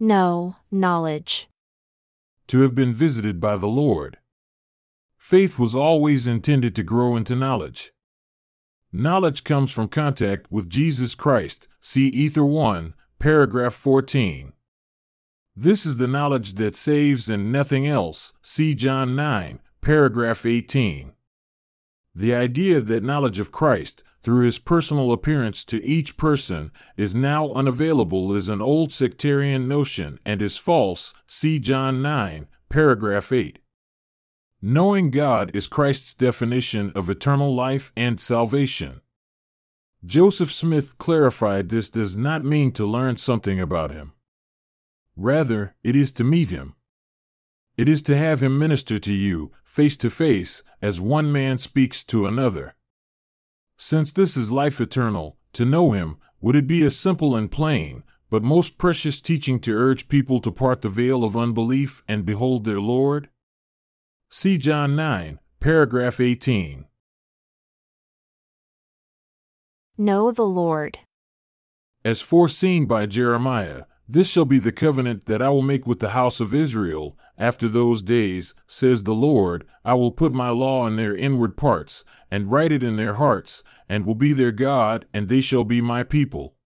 know, knowledge. To have been visited by the Lord. Faith was always intended to grow into knowledge. Knowledge comes from contact with Jesus Christ. See Ether 1, paragraph 14. This is the knowledge that saves and nothing else. See John 9, paragraph 18. The idea that knowledge of Christ, through his personal appearance to each person, is now unavailable is an old sectarian notion and is false. See John 9, paragraph 8. Knowing God is Christ's definition of eternal life and salvation. Joseph Smith clarified this does not mean to learn something about him. Rather, it is to meet him. It is to have him minister to you, face to face, as one man speaks to another. Since this is life eternal, to know him, would it be a simple and plain, but most precious teaching to urge people to part the veil of unbelief and behold their Lord? See John 9, paragraph 18. Know the Lord. As foreseen by Jeremiah, this shall be the covenant that I will make with the house of Israel. After those days, says the Lord, I will put my law in their inward parts, and write it in their hearts, and will be their God, and they shall be my people.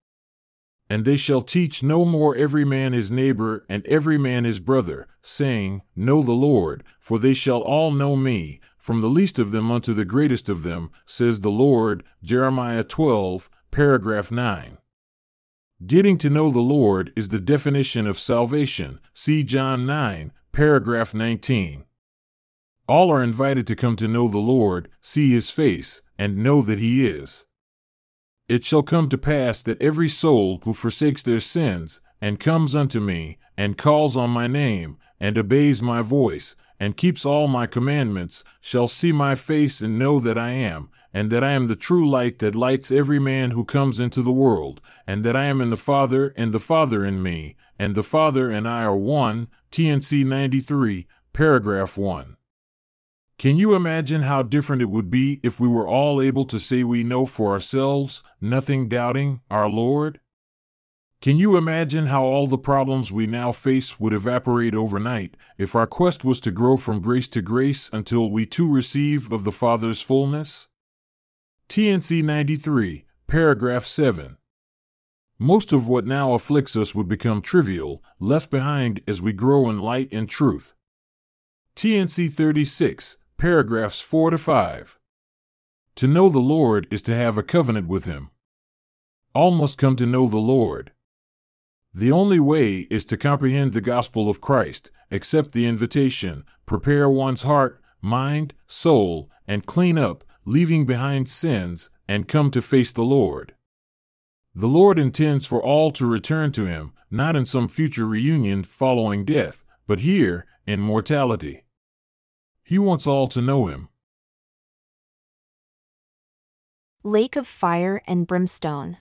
And they shall teach no more every man his neighbor and every man his brother, saying, Know the Lord, for they shall all know me, from the least of them unto the greatest of them, says the Lord. Jeremiah 12, paragraph 9. Getting to know the Lord is the definition of salvation. See John 9, paragraph 19. All are invited to come to know the Lord, see his face, and know that he is. It shall come to pass that every soul who forsakes their sins, and comes unto me, and calls on my name, and obeys my voice, and keeps all my commandments, shall see my face and know that I am, and that I am the true light that lights every man who comes into the world, and that I am in the Father, and the Father in me, and the Father and I are one. T&C 93, paragraph 1. Can you imagine how different it would be if we were all able to say we know for ourselves, nothing doubting, our Lord? Can you imagine how all the problems we now face would evaporate overnight if our quest was to grow from grace to grace until we too receive of the Father's fullness? T&C 93, paragraph 7. Most of what now afflicts us would become trivial, left behind as we grow in light and truth. T&C 36, paragraphs 4 to 5. To know the Lord is to have a covenant with Him. All must come to know the Lord. The only way is to comprehend the gospel of Christ, accept the invitation, prepare one's heart, mind, soul, and clean up, leaving behind sins, and come to face the Lord. The Lord intends for all to return to Him, not in some future reunion following death, but here, in mortality. He wants all to know him. Lake of fire and brimstone.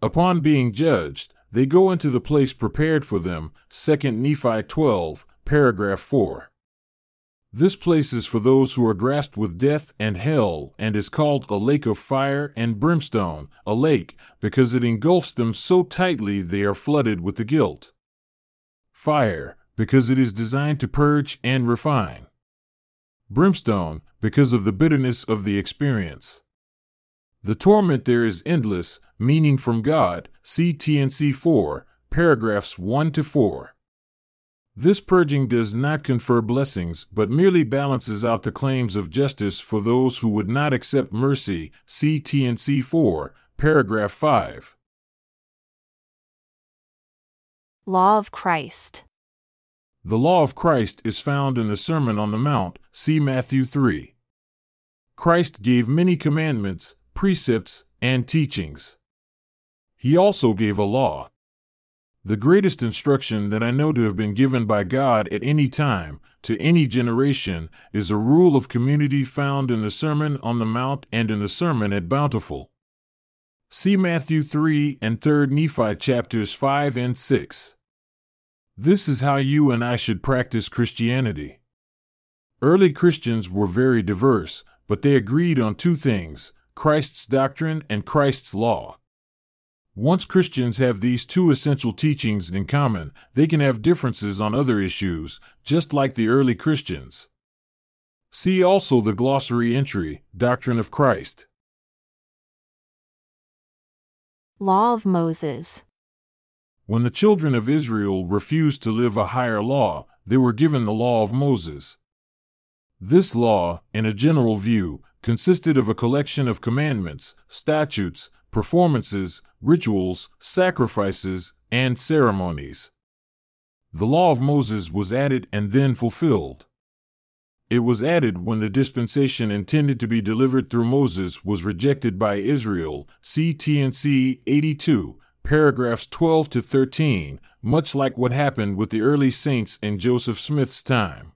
Upon being judged, they go into the place prepared for them. 2 Nephi 12, paragraph 4. This place is for those who are grasped with death and hell, and is called a lake of fire and brimstone, a lake, because it engulfs them so tightly they are flooded with the guilt. Fire, because it is designed to purge and refine brimstone, because of the bitterness of the experience. The torment there is endless, meaning from God, see T&C 4, paragraphs 1 to 4. This purging does not confer blessings, but merely balances out the claims of justice for those who would not accept mercy, see T&C 4, paragraph 5. Law of Christ. The law of Christ is found in the Sermon on the Mount, see Matthew 3. Christ gave many commandments, precepts, and teachings. He also gave a law. The greatest instruction that I know to have been given by God at any time, to any generation, is a rule of community found in the Sermon on the Mount and in the Sermon at Bountiful. See Matthew 3 and 3 Nephi chapters 5 and 6. This is how you and I should practice Christianity. Early Christians were very diverse, but they agreed on two things Christ's doctrine and Christ's law. Once Christians have these two essential teachings in common, they can have differences on other issues, just like the early Christians. See also the glossary entry, Doctrine of Christ. Law of Moses. When the children of Israel refused to live a higher law, they were given the law of Moses. This law, in a general view, consisted of a collection of commandments, statutes, performances, rituals, sacrifices, and ceremonies. The law of Moses was added and then fulfilled. It was added when the dispensation intended to be delivered through Moses was rejected by Israel, see T&C 82, paragraphs 12 to 13, much like what happened with the early saints in Joseph Smith's time.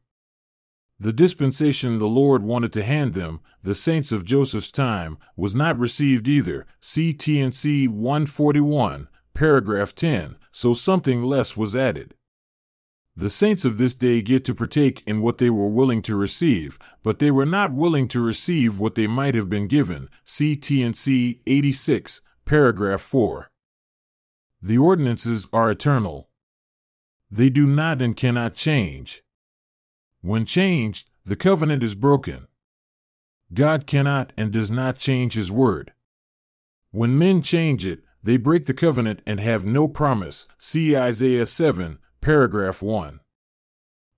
The dispensation the Lord wanted to hand them, the saints of Joseph's time, was not received either. See T&C 141, paragraph 10, so something less was added. The saints of this day get to partake in what they were willing to receive, but they were not willing to receive what they might have been given. See T&C 86, paragraph 4. The ordinances are eternal. They do not and cannot change. When changed, the covenant is broken. God cannot and does not change his word. When men change it, they break the covenant and have no promise. See Isaiah 7, paragraph 1.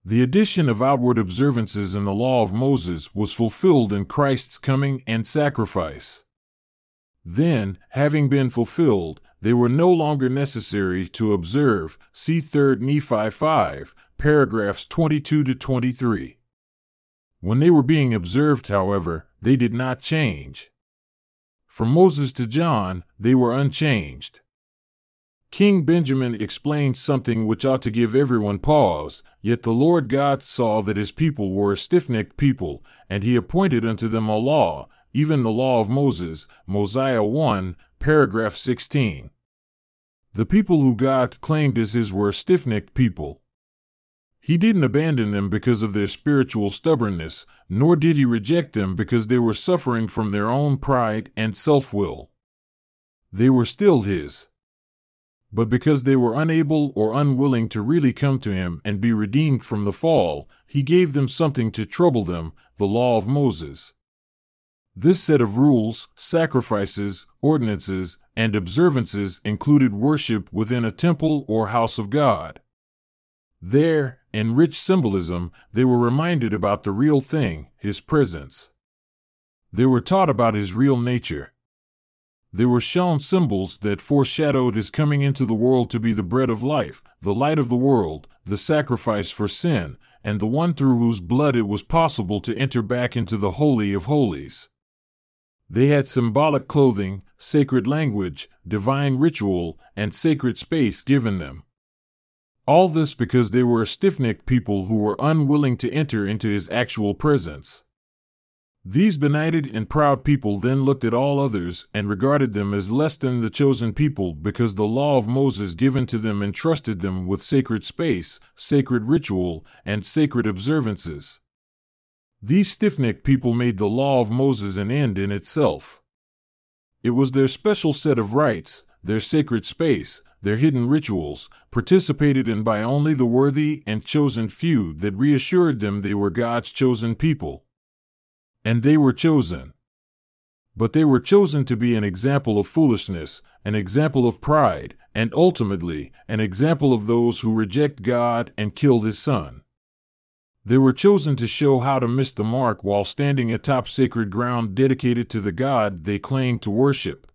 The addition of outward observances in the law of Moses was fulfilled in Christ's coming and sacrifice. Then, having been fulfilled, they were no longer necessary to observe. See 3 Nephi 5, paragraphs 22 to 23. When they were being observed, however, they did not change. From Moses to John, they were unchanged. King Benjamin explained something which ought to give everyone pause. Yet the Lord God saw that his people were a stiff necked people, and he appointed unto them a law, even the law of Moses, Mosiah 1, paragraph 16. The people who God claimed as his were stiff necked people. He didn't abandon them because of their spiritual stubbornness, nor did he reject them because they were suffering from their own pride and self will. They were still his. But because they were unable or unwilling to really come to him and be redeemed from the fall, he gave them something to trouble them the law of Moses. This set of rules, sacrifices, ordinances, and observances included worship within a temple or house of God. There, in rich symbolism, they were reminded about the real thing, his presence. They were taught about his real nature. They were shown symbols that foreshadowed his coming into the world to be the bread of life, the light of the world, the sacrifice for sin, and the one through whose blood it was possible to enter back into the Holy of Holies. They had symbolic clothing, sacred language, divine ritual, and sacred space given them. All this because they were a stiff necked people who were unwilling to enter into his actual presence. These benighted and proud people then looked at all others and regarded them as less than the chosen people because the law of Moses given to them entrusted them with sacred space, sacred ritual, and sacred observances. These stiff necked people made the law of Moses an end in itself. It was their special set of rites, their sacred space, their hidden rituals, participated in by only the worthy and chosen few that reassured them they were God's chosen people. And they were chosen. But they were chosen to be an example of foolishness, an example of pride, and ultimately, an example of those who reject God and kill His Son. They were chosen to show how to miss the mark while standing atop sacred ground dedicated to the God they claimed to worship.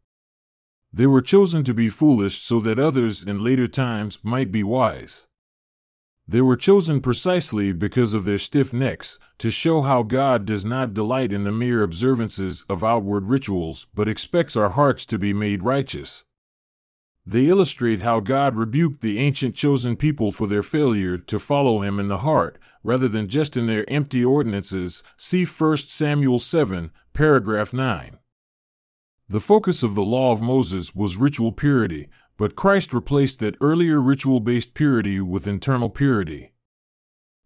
They were chosen to be foolish so that others in later times might be wise. They were chosen precisely because of their stiff necks, to show how God does not delight in the mere observances of outward rituals, but expects our hearts to be made righteous. They illustrate how God rebuked the ancient chosen people for their failure to follow him in the heart, rather than just in their empty ordinances. See 1 Samuel 7, paragraph 9. The focus of the law of Moses was ritual purity, but Christ replaced that earlier ritual based purity with internal purity.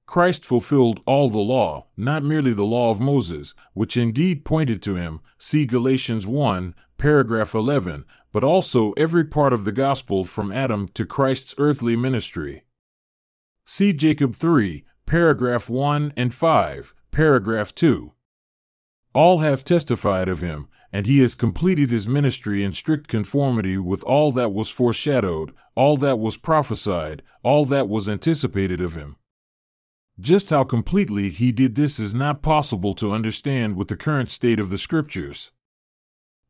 Christ fulfilled all the law, not merely the law of Moses, which indeed pointed to him, see Galatians 1, paragraph 11, but also every part of the gospel from Adam to Christ's earthly ministry. See Jacob 3, paragraph 1 and 5, paragraph 2. All have testified of him, and he has completed his ministry in strict conformity with all that was foreshadowed, all that was prophesied, all that was anticipated of him. Just how completely he did this is not possible to understand with the current state of the Scriptures.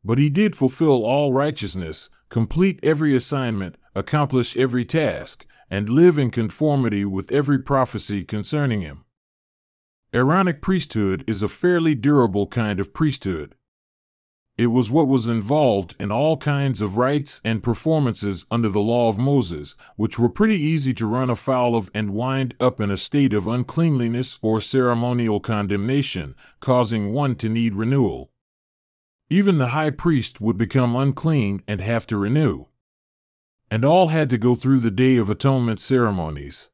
But he did fulfill all righteousness, complete every assignment, accomplish every task, and live in conformity with every prophecy concerning him. Aaronic priesthood is a fairly durable kind of priesthood. It was what was involved in all kinds of rites and performances under the law of Moses, which were pretty easy to run afoul of and wind up in a state of uncleanliness or ceremonial condemnation, causing one to need renewal. Even the high priest would become unclean and have to renew. And all had to go through the Day of Atonement ceremonies.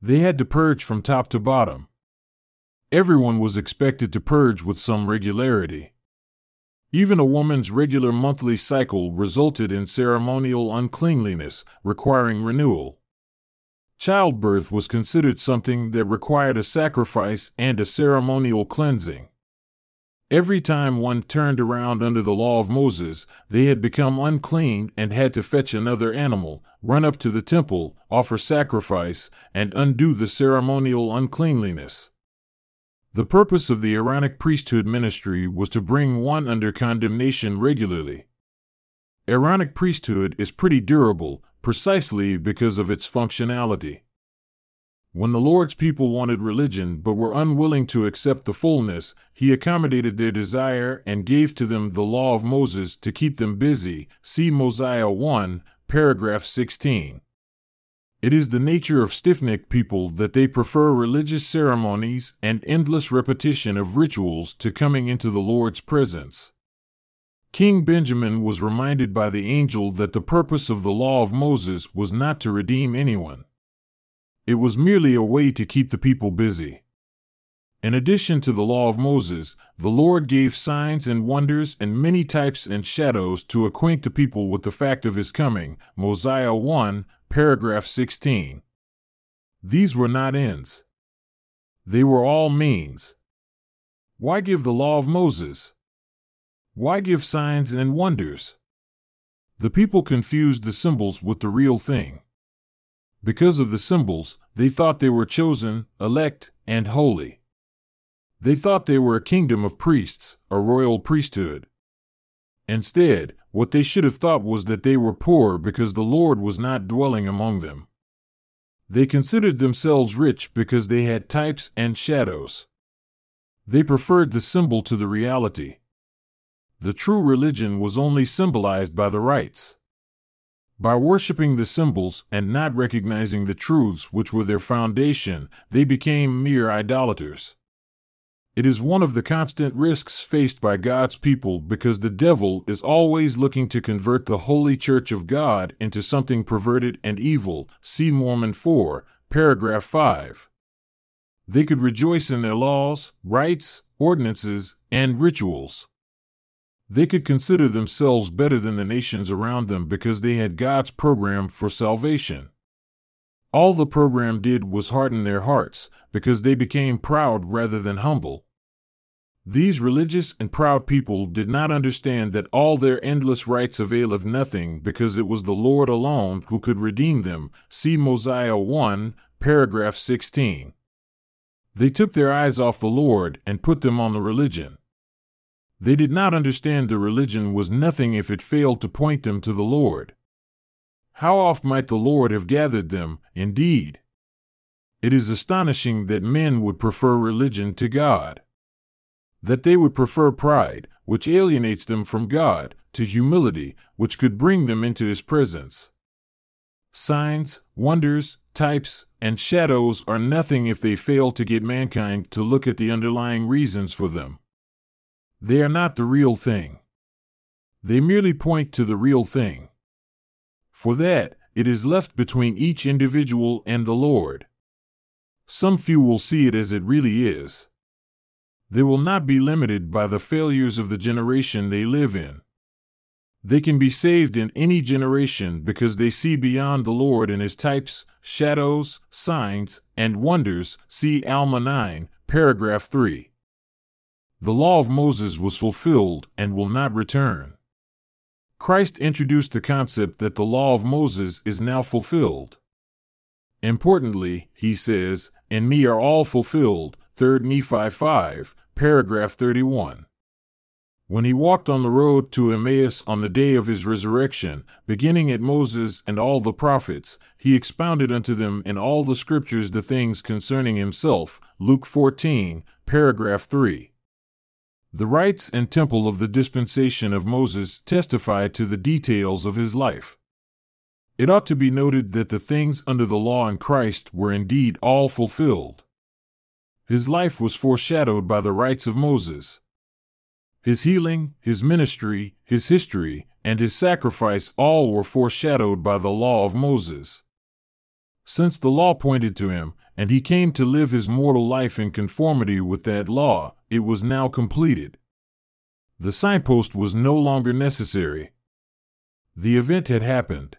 They had to purge from top to bottom. Everyone was expected to purge with some regularity. Even a woman's regular monthly cycle resulted in ceremonial uncleanliness, requiring renewal. Childbirth was considered something that required a sacrifice and a ceremonial cleansing. Every time one turned around under the law of Moses, they had become unclean and had to fetch another animal, run up to the temple, offer sacrifice, and undo the ceremonial uncleanliness. The purpose of the Aaronic priesthood ministry was to bring one under condemnation regularly. Aaronic priesthood is pretty durable, precisely because of its functionality. When the Lord's people wanted religion but were unwilling to accept the fullness, he accommodated their desire and gave to them the law of Moses to keep them busy. See Mosiah 1, paragraph 16. It is the nature of stiff necked people that they prefer religious ceremonies and endless repetition of rituals to coming into the Lord's presence. King Benjamin was reminded by the angel that the purpose of the law of Moses was not to redeem anyone. It was merely a way to keep the people busy. In addition to the law of Moses, the Lord gave signs and wonders and many types and shadows to acquaint the people with the fact of his coming. Mosiah 1, Paragraph 16. These were not ends. They were all means. Why give the law of Moses? Why give signs and wonders? The people confused the symbols with the real thing. Because of the symbols, they thought they were chosen, elect, and holy. They thought they were a kingdom of priests, a royal priesthood. Instead, what they should have thought was that they were poor because the Lord was not dwelling among them. They considered themselves rich because they had types and shadows. They preferred the symbol to the reality. The true religion was only symbolized by the rites. By worshiping the symbols and not recognizing the truths which were their foundation, they became mere idolaters. It is one of the constant risks faced by God's people because the devil is always looking to convert the holy church of God into something perverted and evil. See Mormon 4, paragraph 5. They could rejoice in their laws, rites, ordinances, and rituals. They could consider themselves better than the nations around them because they had God's program for salvation. All the program did was harden their hearts, because they became proud rather than humble. These religious and proud people did not understand that all their endless rites availeth nothing because it was the Lord alone who could redeem them. See Mosiah 1, paragraph 16. They took their eyes off the Lord and put them on the religion. They did not understand the religion was nothing if it failed to point them to the Lord. How oft might the Lord have gathered them, indeed? It is astonishing that men would prefer religion to God. That they would prefer pride, which alienates them from God, to humility, which could bring them into His presence. Signs, wonders, types, and shadows are nothing if they fail to get mankind to look at the underlying reasons for them. They are not the real thing. They merely point to the real thing. For that, it is left between each individual and the Lord. Some few will see it as it really is. They will not be limited by the failures of the generation they live in. They can be saved in any generation because they see beyond the Lord and his types, shadows, signs, and wonders. See Alma 9, paragraph 3. The law of Moses was fulfilled and will not return. Christ introduced the concept that the law of Moses is now fulfilled. Importantly, he says, In me are all fulfilled, 3 Nephi 5, paragraph 31. When he walked on the road to Emmaus on the day of his resurrection, beginning at Moses and all the prophets, he expounded unto them in all the scriptures the things concerning himself. Luke 14, paragraph 3. The rites and temple of the dispensation of Moses testify to the details of his life. It ought to be noted that the things under the law in Christ were indeed all fulfilled. His life was foreshadowed by the rites of Moses. His healing, his ministry, his history, and his sacrifice all were foreshadowed by the law of Moses. Since the law pointed to him, and he came to live his mortal life in conformity with that law, it was now completed. The signpost was no longer necessary. The event had happened.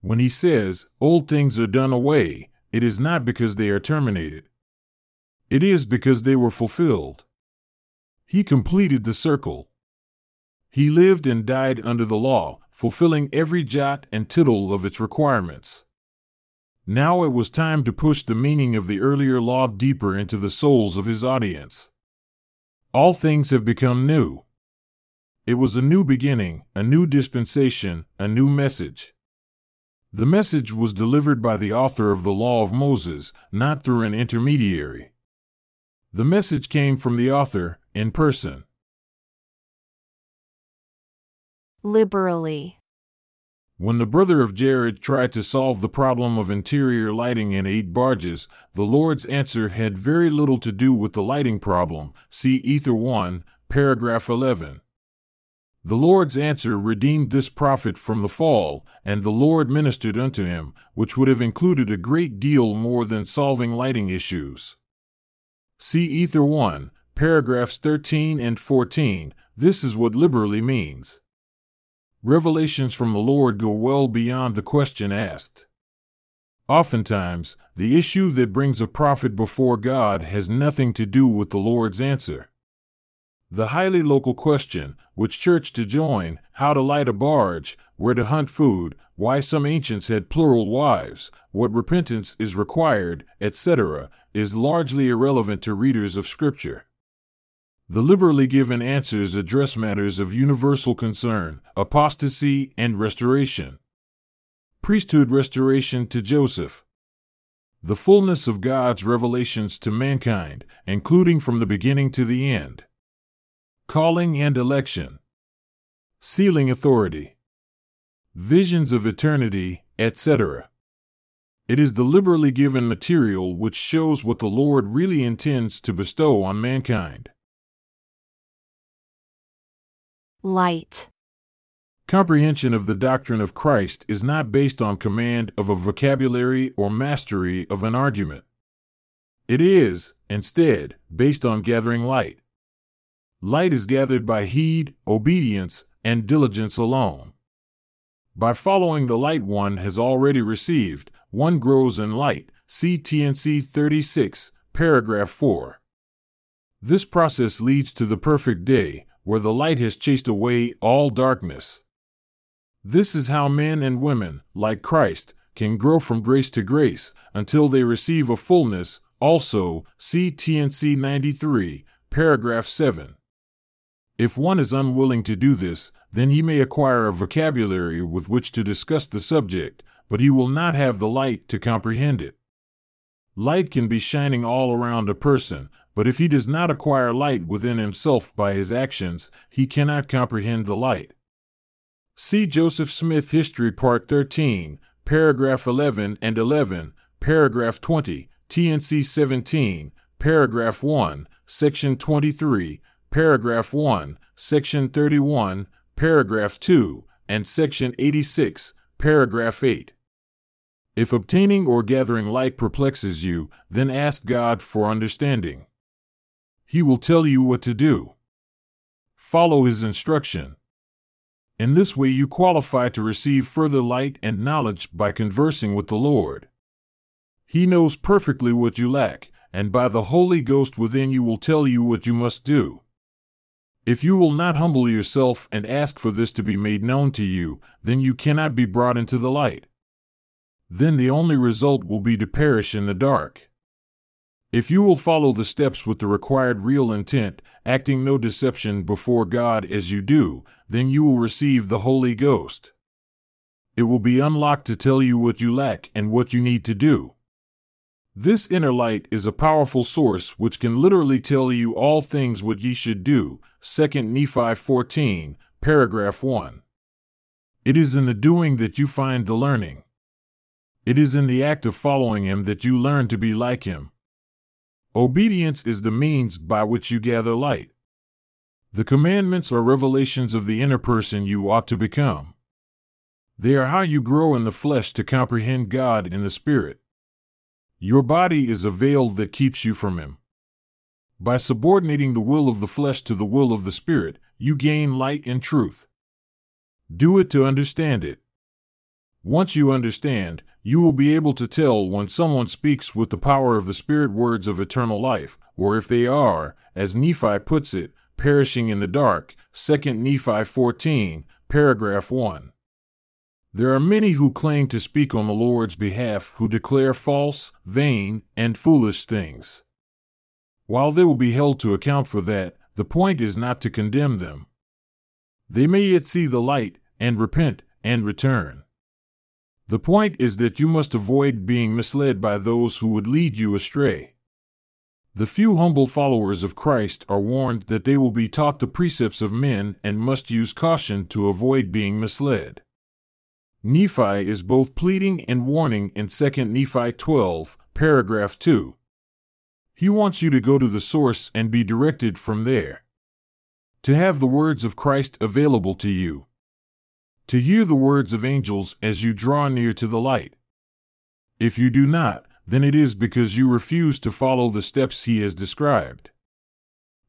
When he says, Old things are done away, it is not because they are terminated. It is because they were fulfilled. He completed the circle. He lived and died under the law, fulfilling every jot and tittle of its requirements. Now it was time to push the meaning of the earlier law deeper into the souls of his audience. All things have become new. It was a new beginning, a new dispensation, a new message. The message was delivered by the author of the Law of Moses, not through an intermediary. The message came from the author, in person. Liberally. When the brother of Jared tried to solve the problem of interior lighting in eight barges, the Lord's answer had very little to do with the lighting problem. See Ether 1, paragraph 11. The Lord's answer redeemed this prophet from the fall, and the Lord ministered unto him, which would have included a great deal more than solving lighting issues. See Ether 1, paragraphs 13 and 14, this is what liberally means. Revelations from the Lord go well beyond the question asked. Oftentimes, the issue that brings a prophet before God has nothing to do with the Lord's answer. The highly local question, which church to join, how to light a barge, where to hunt food, why some ancients had plural wives, what repentance is required, etc., is largely irrelevant to readers of Scripture. The liberally given answers address matters of universal concern, apostasy, and restoration. Priesthood restoration to Joseph. The fullness of God's revelations to mankind, including from the beginning to the end. Calling and election. Sealing authority. Visions of eternity, etc. It is the liberally given material which shows what the Lord really intends to bestow on mankind. Light. Comprehension of the doctrine of Christ is not based on command of a vocabulary or mastery of an argument. It is, instead, based on gathering light. Light is gathered by heed, obedience, and diligence alone. By following the light one has already received, one grows in light. See T&C 36, paragraph 4. This process leads to the perfect day, where the light has chased away all darkness. This is how men and women, like Christ, can grow from grace to grace until they receive a fullness. Also, see T&C 93, paragraph 7. If one is unwilling to do this, then he may acquire a vocabulary with which to discuss the subject, but he will not have the light to comprehend it. Light can be shining all around a person, but if he does not acquire light within himself by his actions, he cannot comprehend the light. See Joseph Smith History Part 13, paragraph 11 and 11, paragraph 20, T&C 17, paragraph 1, section 23, paragraph 1, section 31, paragraph 2, and section 86, paragraph 8. If obtaining or gathering light perplexes you, then ask God for understanding. He will tell you what to do. Follow his instruction. In this way, you qualify to receive further light and knowledge by conversing with the Lord. He knows perfectly what you lack, and by the Holy Ghost within you will tell you what you must do. If you will not humble yourself and ask for this to be made known to you, then you cannot be brought into the light. Then the only result will be to perish in the dark. If you will follow the steps with the required real intent, acting no deception before God as you do, then you will receive the Holy Ghost. It will be unlocked to tell you what you lack and what you need to do. This inner light is a powerful source which can literally tell you all things what ye should do. 2 Nephi 14, paragraph 1. It is in the doing that you find the learning. It is in the act of following him that you learn to be like him. Obedience is the means by which you gather light. The commandments are revelations of the inner person you ought to become. They are how you grow in the flesh to comprehend God in the Spirit. Your body is a veil that keeps you from Him. By subordinating the will of the flesh to the will of the Spirit, you gain light and truth. Do it to understand it. Once you understand, you will be able to tell when someone speaks with the power of the Spirit words of eternal life, or if they are, as Nephi puts it, perishing in the dark. 2 Nephi 14, paragraph 1. There are many who claim to speak on the Lord's behalf who declare false, vain, and foolish things. While they will be held to account for that, the point is not to condemn them. They may yet see the light, and repent, and return. The point is that you must avoid being misled by those who would lead you astray. The few humble followers of Christ are warned that they will be taught the precepts of men and must use caution to avoid being misled. Nephi is both pleading and warning in 2 Nephi 12, paragraph 2. He wants you to go to the source and be directed from there. To have the words of Christ available to you to hear the words of angels as you draw near to the light. If you do not, then it is because you refuse to follow the steps he has described.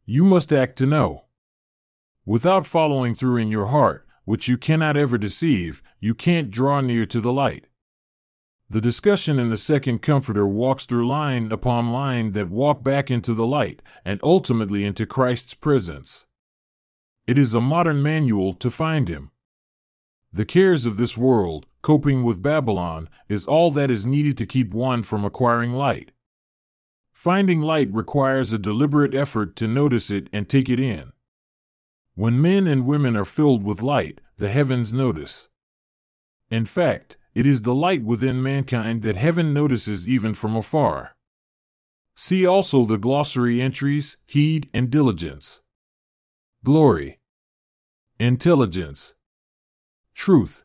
You must act to know. Without following through in your heart, which you cannot ever deceive, you can't draw near to the light. The discussion in the second comforter walks through line upon line that walk back into the light and ultimately into Christ's presence. It is a modern manual to find him. The cares of this world, coping with Babylon, is all that is needed to keep one from acquiring light. Finding light requires a deliberate effort to notice it and take it in. When men and women are filled with light, the heavens notice. In fact, it is the light within mankind that heaven notices even from afar. See also the glossary entries, heed and diligence. Glory. Intelligence truth,